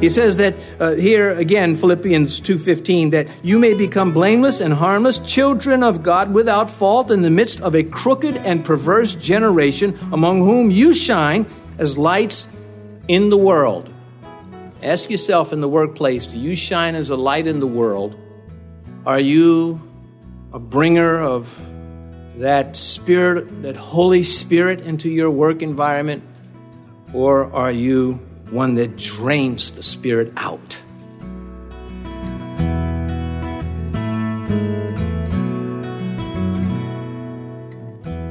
He says that uh, here again, Philippians 2:15, that you may become blameless and harmless, children of God without fault in the midst of a crooked and perverse generation, among whom you shine as lights in the world. Ask yourself in the workplace, do you shine as a light in the world? Are you a bringer of that spirit, that Holy Spirit into your work environment? Or are you one that drains the Spirit out.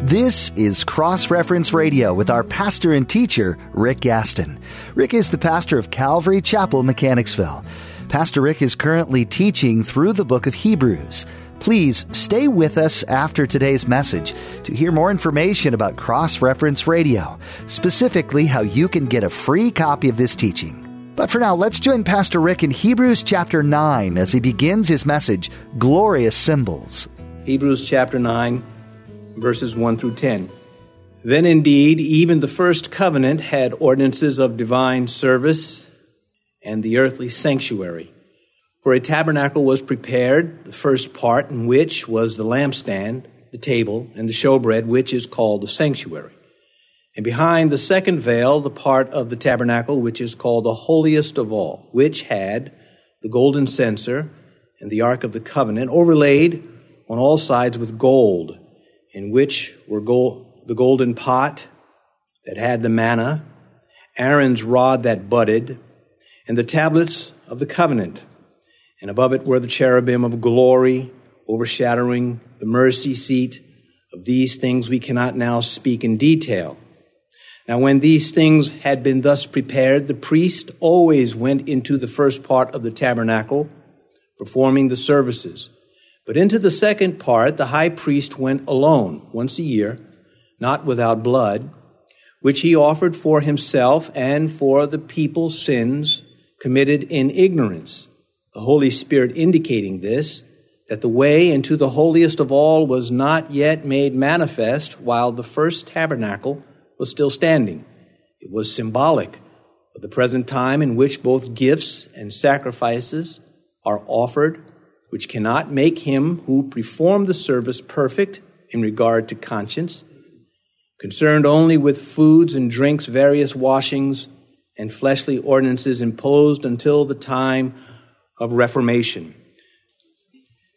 This is Cross Reference Radio with our pastor and teacher, Rick Gaston. Rick is the pastor of Calvary Chapel, Mechanicsville. Pastor Rick is currently teaching through the book of Hebrews. Please stay with us after today's message to hear more information about Cross Reference Radio, specifically how you can get a free copy of this teaching. But for now, let's join Pastor Rick in Hebrews chapter 9 as he begins his message, Glorious Symbols. Hebrews chapter 9, verses 1 through 10. Then indeed, even the first covenant had ordinances of divine service and the earthly sanctuary. For a tabernacle was prepared, the first part in which was the lampstand, the table, and the showbread, which is called the sanctuary. And behind the second veil, the part of the tabernacle which is called the holiest of all, which had the golden censer and the ark of the covenant overlaid on all sides with gold, in which were gold, the golden pot that had the manna, Aaron's rod that budded, and the tablets of the covenant and above it were the cherubim of glory overshadowing the mercy seat. Of these things we cannot now speak in detail. Now, when these things had been thus prepared, the priest always went into the first part of the tabernacle, performing the services. But into the second part, the high priest went alone, once a year, not without blood, which he offered for himself and for the people's sins committed in ignorance the Holy Spirit indicating this, that the way into the holiest of all was not yet made manifest while the first tabernacle was still standing. It was symbolic of the present time in which both gifts and sacrifices are offered, which cannot make him who performed the service perfect in regard to conscience, concerned only with foods and drinks, various washings, and fleshly ordinances imposed until the time of Reformation.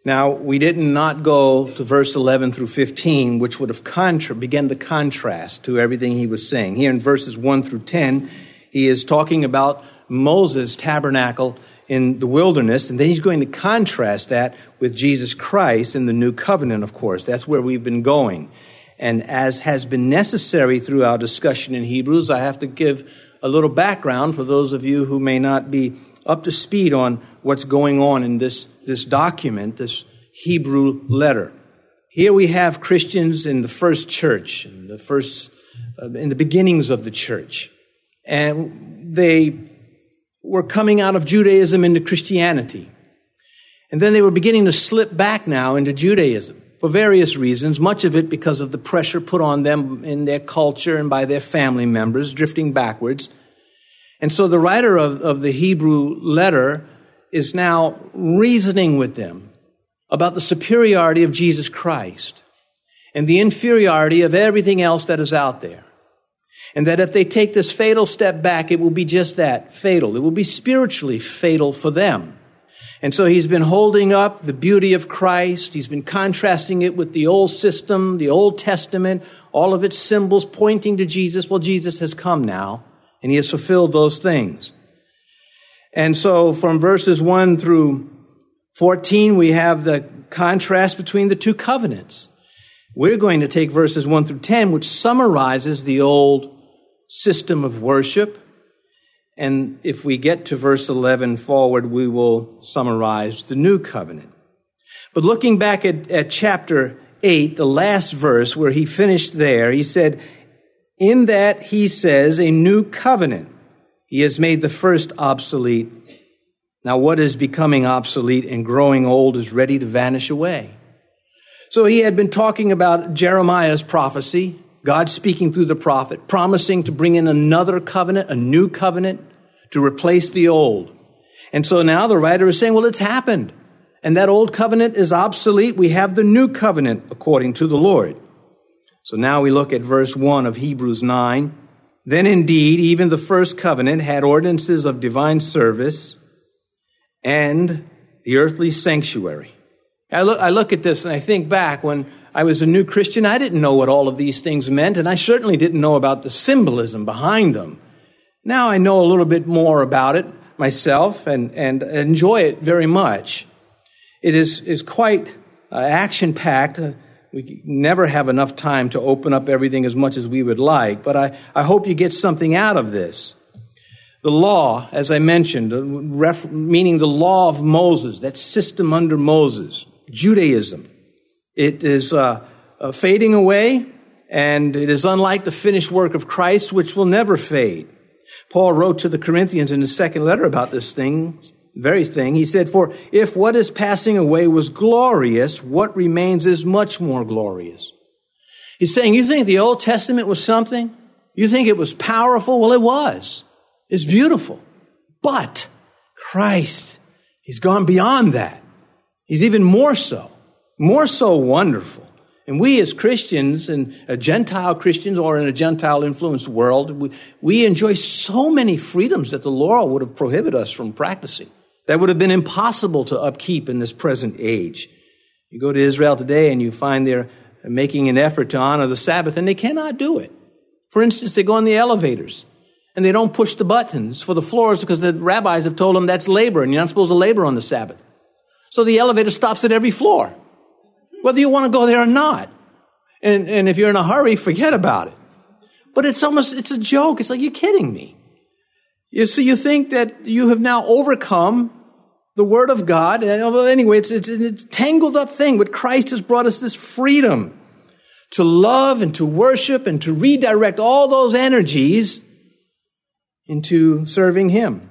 Now, we did not go to verse 11 through 15, which would have contra- began the contrast to everything he was saying. Here in verses 1 through 10, he is talking about Moses' tabernacle in the wilderness, and then he's going to contrast that with Jesus Christ in the new covenant, of course. That's where we've been going. And as has been necessary through our discussion in Hebrews, I have to give a little background for those of you who may not be up to speed on what's going on in this, this document, this Hebrew letter. Here we have Christians in the first church, in the first, uh, in the beginnings of the church. And they were coming out of Judaism into Christianity. And then they were beginning to slip back now into Judaism for various reasons, much of it because of the pressure put on them in their culture and by their family members, drifting backwards. And so the writer of, of the Hebrew letter is now reasoning with them about the superiority of Jesus Christ and the inferiority of everything else that is out there. And that if they take this fatal step back, it will be just that fatal. It will be spiritually fatal for them. And so he's been holding up the beauty of Christ. He's been contrasting it with the old system, the Old Testament, all of its symbols pointing to Jesus. Well, Jesus has come now, and he has fulfilled those things. And so from verses 1 through 14, we have the contrast between the two covenants. We're going to take verses 1 through 10, which summarizes the old system of worship. And if we get to verse 11 forward, we will summarize the new covenant. But looking back at, at chapter 8, the last verse where he finished there, he said, In that he says, a new covenant he has made the first obsolete. Now, what is becoming obsolete and growing old is ready to vanish away. So he had been talking about Jeremiah's prophecy God speaking through the prophet, promising to bring in another covenant, a new covenant to replace the old. And so now the writer is saying, well, it's happened. And that old covenant is obsolete. We have the new covenant according to the Lord. So now we look at verse 1 of Hebrews 9. Then indeed, even the first covenant had ordinances of divine service and the earthly sanctuary. I look, I look at this and I think back when I was a new Christian, I didn't know what all of these things meant, and I certainly didn't know about the symbolism behind them. Now I know a little bit more about it myself and, and enjoy it very much. It is, is quite uh, action packed. We never have enough time to open up everything as much as we would like, but I, I hope you get something out of this. The law, as I mentioned, ref, meaning the law of Moses, that system under Moses, Judaism, it is uh, uh, fading away, and it is unlike the finished work of Christ, which will never fade. Paul wrote to the Corinthians in his second letter about this thing, very thing. He said, For if what is passing away was glorious, what remains is much more glorious. He's saying, You think the Old Testament was something? You think it was powerful? Well, it was. It's beautiful. But Christ, He's gone beyond that. He's even more so, more so wonderful. And we as Christians and Gentile Christians or in a Gentile influenced world, we, we enjoy so many freedoms that the law would have prohibited us from practicing. That would have been impossible to upkeep in this present age. You go to Israel today and you find they're making an effort to honor the Sabbath and they cannot do it. For instance, they go in the elevators and they don't push the buttons for the floors because the rabbis have told them that's labor and you're not supposed to labor on the Sabbath. So the elevator stops at every floor whether you want to go there or not. And, and if you're in a hurry, forget about it. But it's almost, it's a joke. It's like, you're kidding me. You, so you think that you have now overcome the Word of God. And anyway, it's, it's, it's a tangled up thing, but Christ has brought us this freedom to love and to worship and to redirect all those energies into serving Him,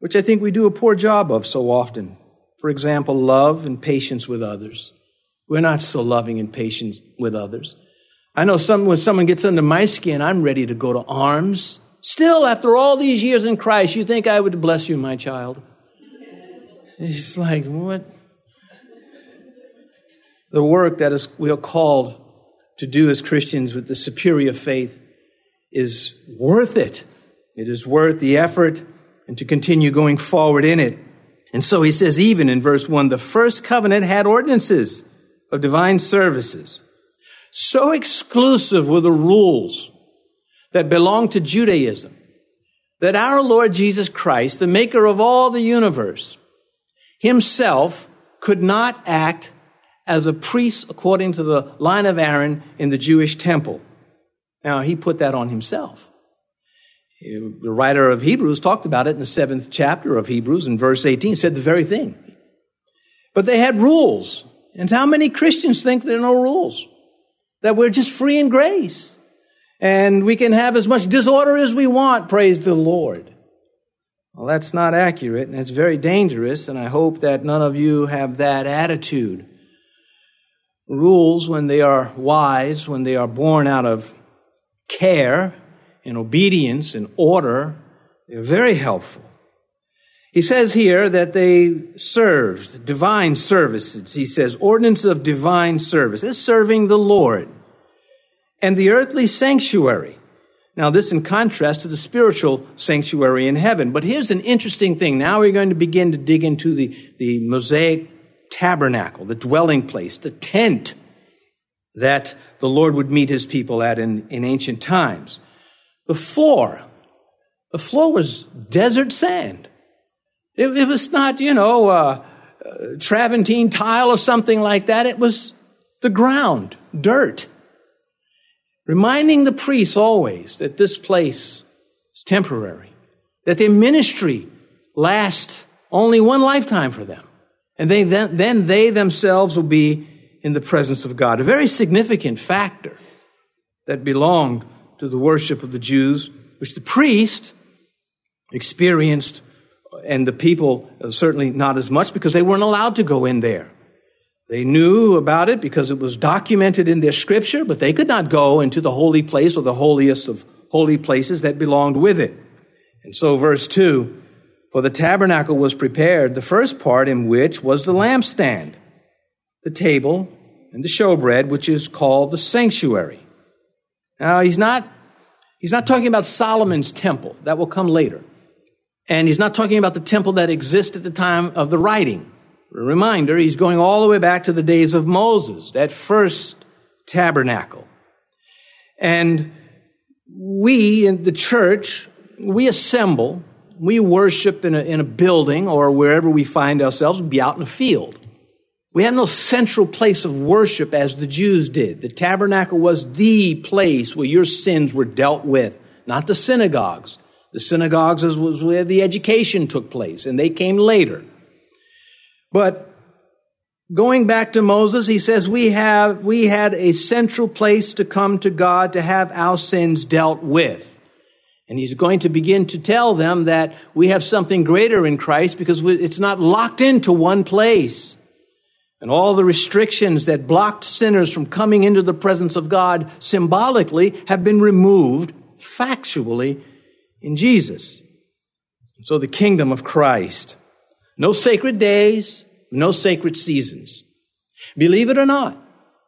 which I think we do a poor job of so often. For example, love and patience with others. We're not so loving and patient with others. I know some, when someone gets under my skin, I'm ready to go to arms. Still, after all these years in Christ, you think I would bless you, my child? It's like, what? The work that is, we are called to do as Christians with the superior faith is worth it. It is worth the effort and to continue going forward in it. And so he says, even in verse 1, the first covenant had ordinances of divine services. So exclusive were the rules that belonged to Judaism that our Lord Jesus Christ, the maker of all the universe, himself could not act as a priest according to the line of Aaron in the Jewish temple. Now, he put that on himself. The writer of Hebrews talked about it in the seventh chapter of Hebrews in verse 18, said the very thing. But they had rules and how many Christians think there are no rules? That we're just free in grace. And we can have as much disorder as we want, praise the Lord. Well, that's not accurate, and it's very dangerous, and I hope that none of you have that attitude. Rules, when they are wise, when they are born out of care and obedience and order, they're very helpful. He says here that they served divine services. He says, ordinance of divine service. It's serving the Lord. And the earthly sanctuary. Now, this in contrast to the spiritual sanctuary in heaven. But here's an interesting thing. Now we're going to begin to dig into the, the Mosaic tabernacle, the dwelling place, the tent that the Lord would meet his people at in, in ancient times. The floor, the floor was desert sand. It, it was not, you know, uh, uh, Travertine tile or something like that. It was the ground, dirt. Reminding the priests always that this place is temporary, that their ministry lasts only one lifetime for them. And they, then, then they themselves will be in the presence of God. A very significant factor that belonged to the worship of the Jews, which the priest experienced and the people uh, certainly not as much because they weren't allowed to go in there. They knew about it because it was documented in their scripture, but they could not go into the holy place or the holiest of holy places that belonged with it. And so, verse 2 For the tabernacle was prepared, the first part in which was the lampstand, the table, and the showbread, which is called the sanctuary. Now, he's not, he's not talking about Solomon's temple. That will come later. And he's not talking about the temple that exists at the time of the writing. Reminder, he's going all the way back to the days of Moses, that first tabernacle. And we in the church, we assemble, we worship in a, in a building or wherever we find ourselves, we be out in a field. We have no central place of worship as the Jews did. The tabernacle was the place where your sins were dealt with, not the synagogues. The synagogues was where the education took place, and they came later. But going back to Moses, he says we have, we had a central place to come to God to have our sins dealt with. And he's going to begin to tell them that we have something greater in Christ because it's not locked into one place. And all the restrictions that blocked sinners from coming into the presence of God symbolically have been removed factually in Jesus. And so the kingdom of Christ. No sacred days, no sacred seasons. Believe it or not,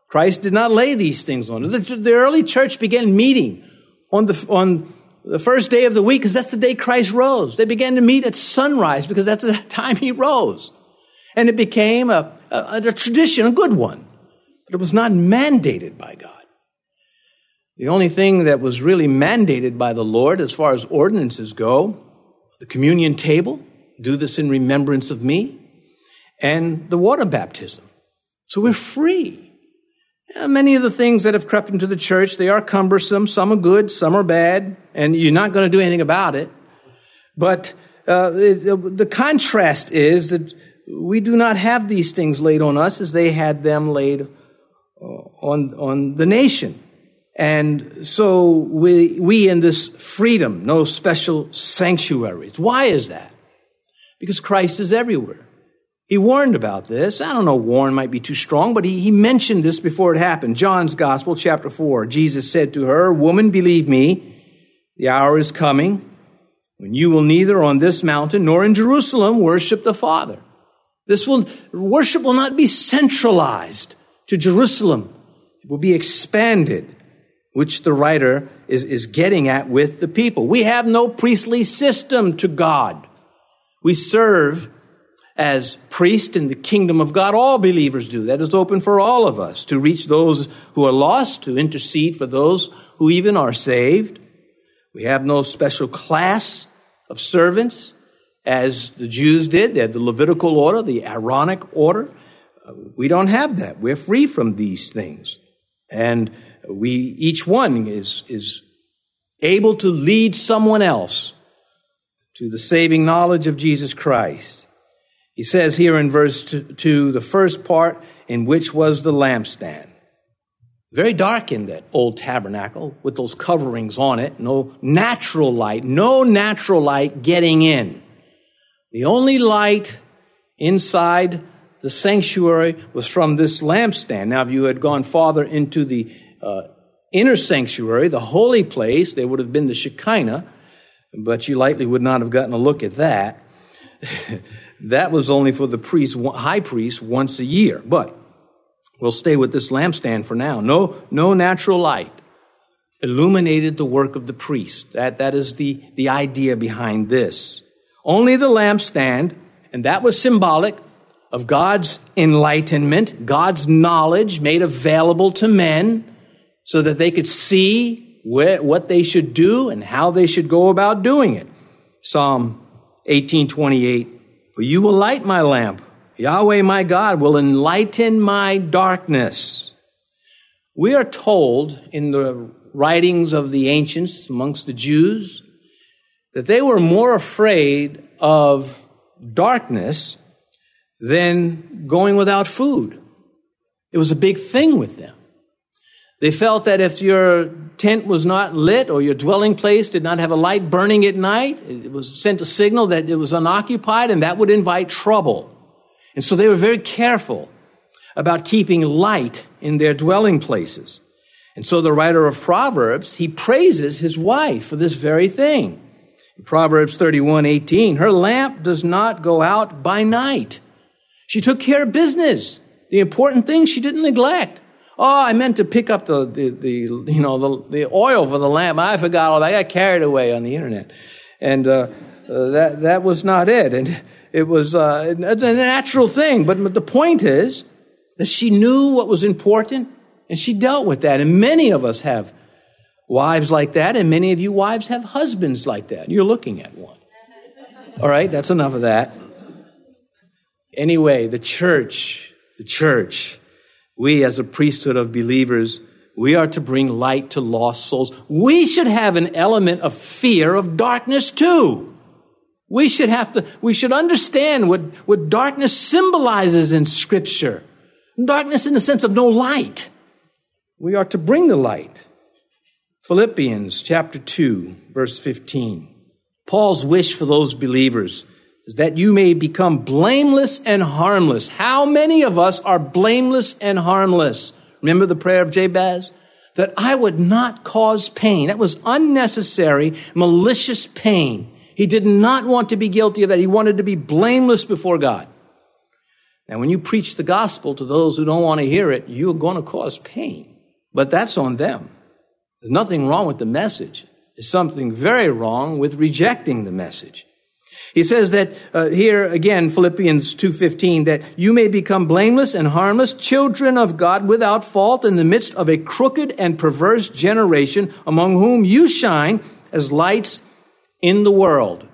Christ did not lay these things on. The, the early church began meeting on the, on the first day of the week because that's the day Christ rose. They began to meet at sunrise because that's the time he rose. And it became a, a, a tradition, a good one, but it was not mandated by God. The only thing that was really mandated by the Lord as far as ordinances go, the communion table, do this in remembrance of me, and the water baptism. So we're free. many of the things that have crept into the church, they are cumbersome. Some are good, some are bad, and you're not going to do anything about it. But uh, the, the contrast is that we do not have these things laid on us as they had them laid uh, on, on the nation. And so we, we in this freedom, no special sanctuaries. Why is that? Because Christ is everywhere. He warned about this. I don't know, warn might be too strong, but he, he mentioned this before it happened. John's Gospel, chapter 4. Jesus said to her, Woman, believe me, the hour is coming when you will neither on this mountain nor in Jerusalem worship the Father. This will, worship will not be centralized to Jerusalem. It will be expanded, which the writer is, is getting at with the people. We have no priestly system to God. We serve as priest in the kingdom of God. All believers do. That is open for all of us to reach those who are lost, to intercede for those who even are saved. We have no special class of servants as the Jews did. They had the Levitical order, the Aaronic order. Uh, we don't have that. We're free from these things. And we, each one is, is able to lead someone else to the saving knowledge of Jesus Christ. He says here in verse 2, the first part in which was the lampstand. Very dark in that old tabernacle with those coverings on it. No natural light, no natural light getting in. The only light inside the sanctuary was from this lampstand. Now, if you had gone farther into the uh, inner sanctuary, the holy place, there would have been the Shekinah, but you likely would not have gotten a look at that. that was only for the priest, high priest, once a year. But we'll stay with this lampstand for now. No, no natural light illuminated the work of the priest. That, that is the, the idea behind this. Only the lampstand, and that was symbolic of God's enlightenment, God's knowledge made available to men so that they could see what they should do and how they should go about doing it. Psalm 1828, For you will light my lamp. Yahweh my God will enlighten my darkness. We are told in the writings of the ancients amongst the Jews that they were more afraid of darkness than going without food. It was a big thing with them. They felt that if your tent was not lit or your dwelling place did not have a light burning at night, it was sent a signal that it was unoccupied and that would invite trouble. And so they were very careful about keeping light in their dwelling places. And so the writer of Proverbs, he praises his wife for this very thing. In Proverbs 31, 18, her lamp does not go out by night. She took care of business. The important things she didn't neglect. Oh, I meant to pick up the, the, the you know, the, the oil for the lamp. I forgot all that. I got carried away on the internet. And, uh, uh, that, that was not it. And it was uh, a natural thing. But the point is that she knew what was important and she dealt with that. And many of us have wives like that, and many of you wives have husbands like that. You're looking at one. All right, that's enough of that. Anyway, the church, the church, we as a priesthood of believers, we are to bring light to lost souls. We should have an element of fear of darkness too. We should have to, we should understand what, what darkness symbolizes in scripture. Darkness in the sense of no light. We are to bring the light. Philippians chapter 2, verse 15. Paul's wish for those believers is that you may become blameless and harmless. How many of us are blameless and harmless? Remember the prayer of Jabez? That I would not cause pain. That was unnecessary, malicious pain. He did not want to be guilty of that. He wanted to be blameless before God. Now, when you preach the gospel to those who don't want to hear it, you're going to cause pain. But that's on them. There's nothing wrong with the message. There's something very wrong with rejecting the message. He says that uh, here again, Philippians 2:15, that you may become blameless and harmless, children of God without fault in the midst of a crooked and perverse generation, among whom you shine as lights in the world.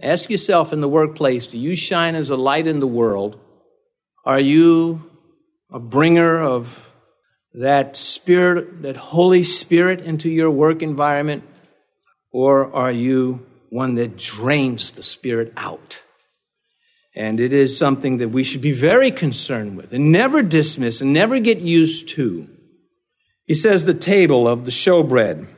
Ask yourself in the workplace do you shine as a light in the world? Are you a bringer of that spirit, that Holy Spirit into your work environment? Or are you one that drains the Spirit out? And it is something that we should be very concerned with and never dismiss and never get used to. He says the table of the showbread.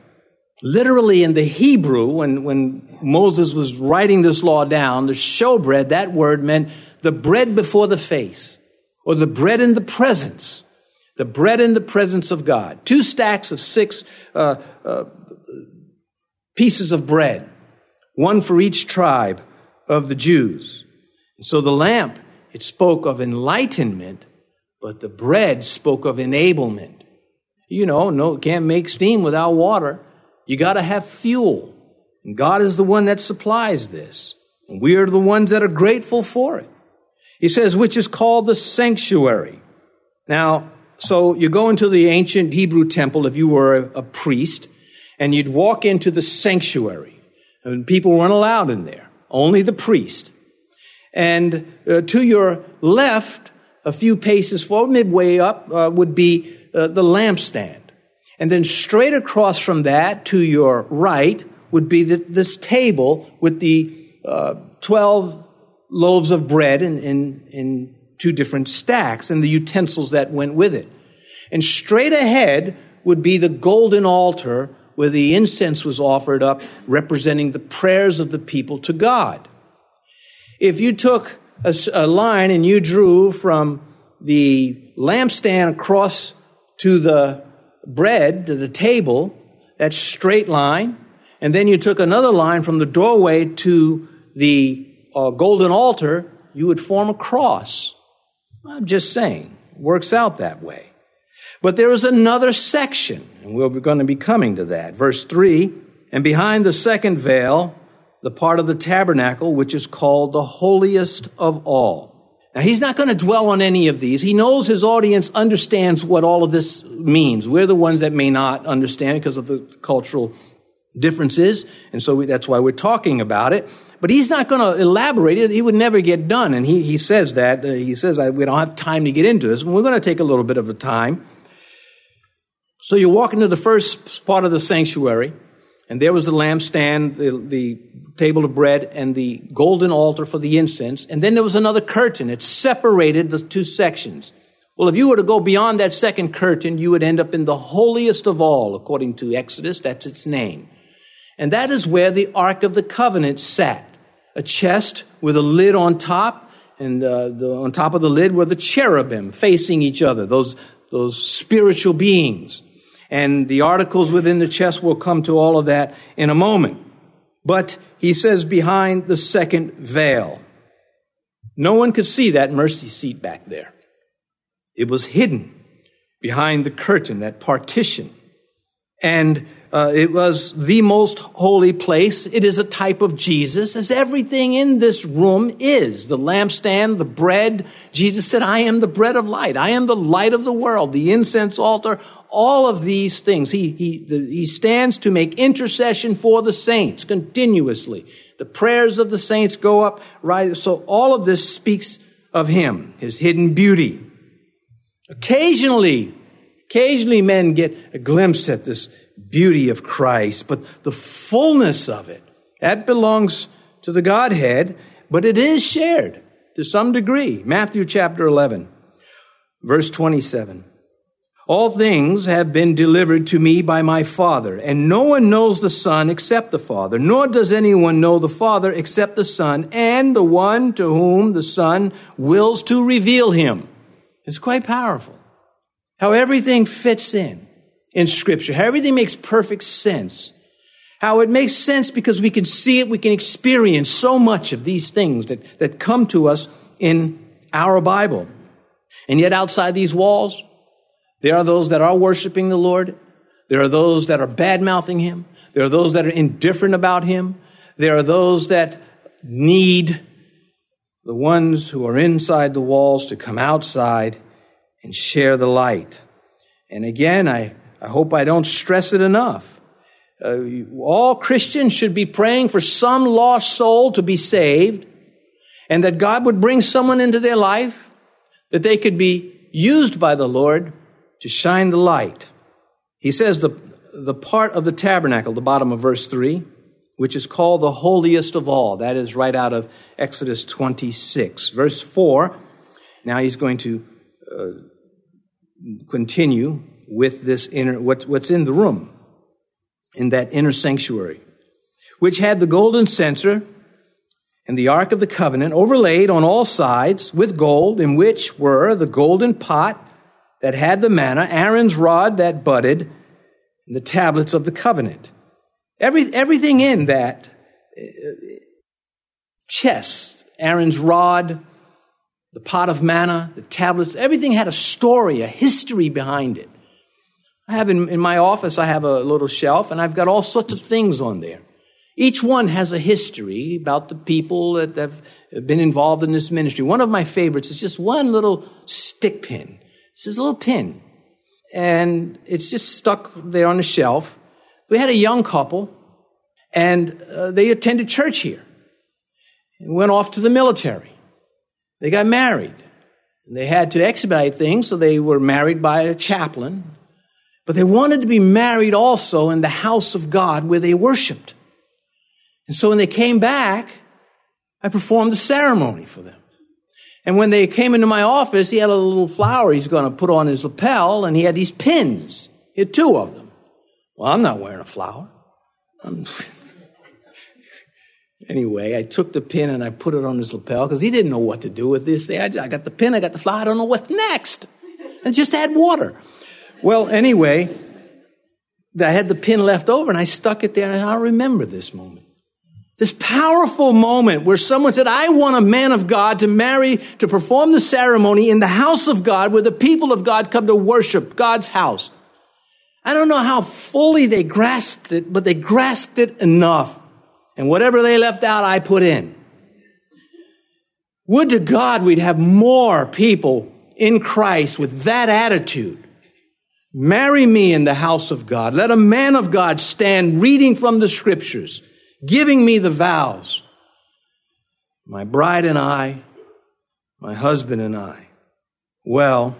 Literally in the Hebrew, when, when Moses was writing this law down, the showbread, that word meant the bread before the face, or the bread in the presence, the bread in the presence of God. Two stacks of six uh, uh, pieces of bread, one for each tribe of the Jews. And so the lamp, it spoke of enlightenment, but the bread spoke of enablement. You know, no, can't make steam without water. You got to have fuel. And God is the one that supplies this. And we are the ones that are grateful for it. He says, which is called the sanctuary. Now, so you go into the ancient Hebrew temple if you were a, a priest, and you'd walk into the sanctuary. And people weren't allowed in there, only the priest. And uh, to your left, a few paces forward, midway up, uh, would be uh, the lampstand. And then straight across from that to your right would be the, this table with the uh, 12 loaves of bread in, in, in two different stacks and the utensils that went with it. And straight ahead would be the golden altar where the incense was offered up representing the prayers of the people to God. If you took a, a line and you drew from the lampstand across to the bread to the table, that straight line, and then you took another line from the doorway to the uh, golden altar, you would form a cross. I'm just saying, works out that way. But there is another section, and we're going to be coming to that. Verse 3 And behind the second veil, the part of the tabernacle which is called the holiest of all. Now, he's not going to dwell on any of these. He knows his audience understands what all of this means. We're the ones that may not understand because of the cultural differences, and so we, that's why we're talking about it. But he's not going to elaborate it. He would never get done, and he, he says that. Uh, he says, we don't have time to get into this, we're going to take a little bit of a time. So you walk into the first part of the sanctuary, and there was the lampstand, the, the table of bread, and the golden altar for the incense. And then there was another curtain. It separated the two sections. Well, if you were to go beyond that second curtain, you would end up in the holiest of all, according to Exodus. That's its name. And that is where the Ark of the Covenant sat. A chest with a lid on top and uh, the, on top of the lid were the cherubim facing each other, those, those spiritual beings. And the articles within the chest will come to all of that in a moment. But he says behind the second veil. No one could see that mercy seat back there. It was hidden behind the curtain, that partition. And uh, it was the most holy place. It is a type of Jesus, as everything in this room is. The lampstand, the bread. Jesus said, I am the bread of light. I am the light of the world. The incense altar, all of these things. He, he, the, he stands to make intercession for the saints continuously. The prayers of the saints go up, right? So all of this speaks of him, his hidden beauty. Occasionally, occasionally men get a glimpse at this beauty of Christ, but the fullness of it, that belongs to the Godhead, but it is shared to some degree. Matthew chapter 11, verse 27. All things have been delivered to me by my Father, and no one knows the Son except the Father, nor does anyone know the Father except the Son, and the one to whom the Son wills to reveal him. It's quite powerful. How everything fits in in Scripture, how everything makes perfect sense. How it makes sense because we can see it, we can experience so much of these things that, that come to us in our Bible. And yet, outside these walls, there are those that are worshiping the Lord. There are those that are bad mouthing Him. There are those that are indifferent about Him. There are those that need the ones who are inside the walls to come outside and share the light. And again, I I hope I don't stress it enough. Uh, all Christians should be praying for some lost soul to be saved and that God would bring someone into their life that they could be used by the Lord to shine the light. He says the, the part of the tabernacle, the bottom of verse 3, which is called the holiest of all. That is right out of Exodus 26. Verse 4, now he's going to uh, continue with this inner, what's, what's in the room, in that inner sanctuary, which had the golden censer and the Ark of the Covenant overlaid on all sides with gold, in which were the golden pot that had the manna, Aaron's rod that budded, and the tablets of the covenant. Every, everything in that uh, chest, Aaron's rod, the pot of manna, the tablets, everything had a story, a history behind it. I have in, in my office, I have a little shelf and I've got all sorts of things on there. Each one has a history about the people that have been involved in this ministry. One of my favorites is just one little stick pin. It's this little pin. And it's just stuck there on the shelf. We had a young couple and uh, they attended church here and went off to the military. They got married. And they had to expedite things, so they were married by a chaplain but they wanted to be married also in the house of God where they worshiped. And so when they came back, I performed the ceremony for them. And when they came into my office, he had a little flower he's going to put on his lapel, and he had these pins. He had two of them. Well, I'm not wearing a flower. Anyway, I took the pin and I put it on his lapel because he didn't know what to do with this. I got the pin, I got the fly, I don't know what's next. And just add water. Well, anyway, I had the pin left over and I stuck it there and I remember this moment. This powerful moment where someone said, I want a man of God to marry, to perform the ceremony in the house of God where the people of God come to worship God's house. I don't know how fully they grasped it, but they grasped it enough. And whatever they left out, I put in. Would to God we'd have more people in Christ with that attitude Marry me in the house of God. Let a man of God stand reading from the scriptures, giving me the vows. My bride and I, my husband and I. Well,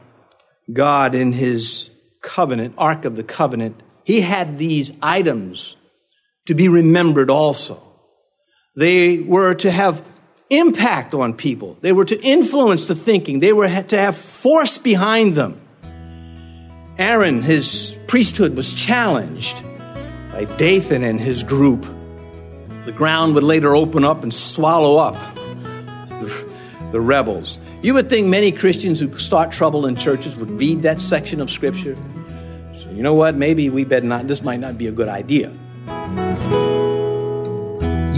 God in his covenant, Ark of the Covenant, he had these items to be remembered also. They were to have impact on people. They were to influence the thinking. They were to have force behind them. Aaron, his priesthood was challenged by Dathan and his group. The ground would later open up and swallow up the the rebels. You would think many Christians who start trouble in churches would read that section of Scripture. So, you know what? Maybe we better not, this might not be a good idea.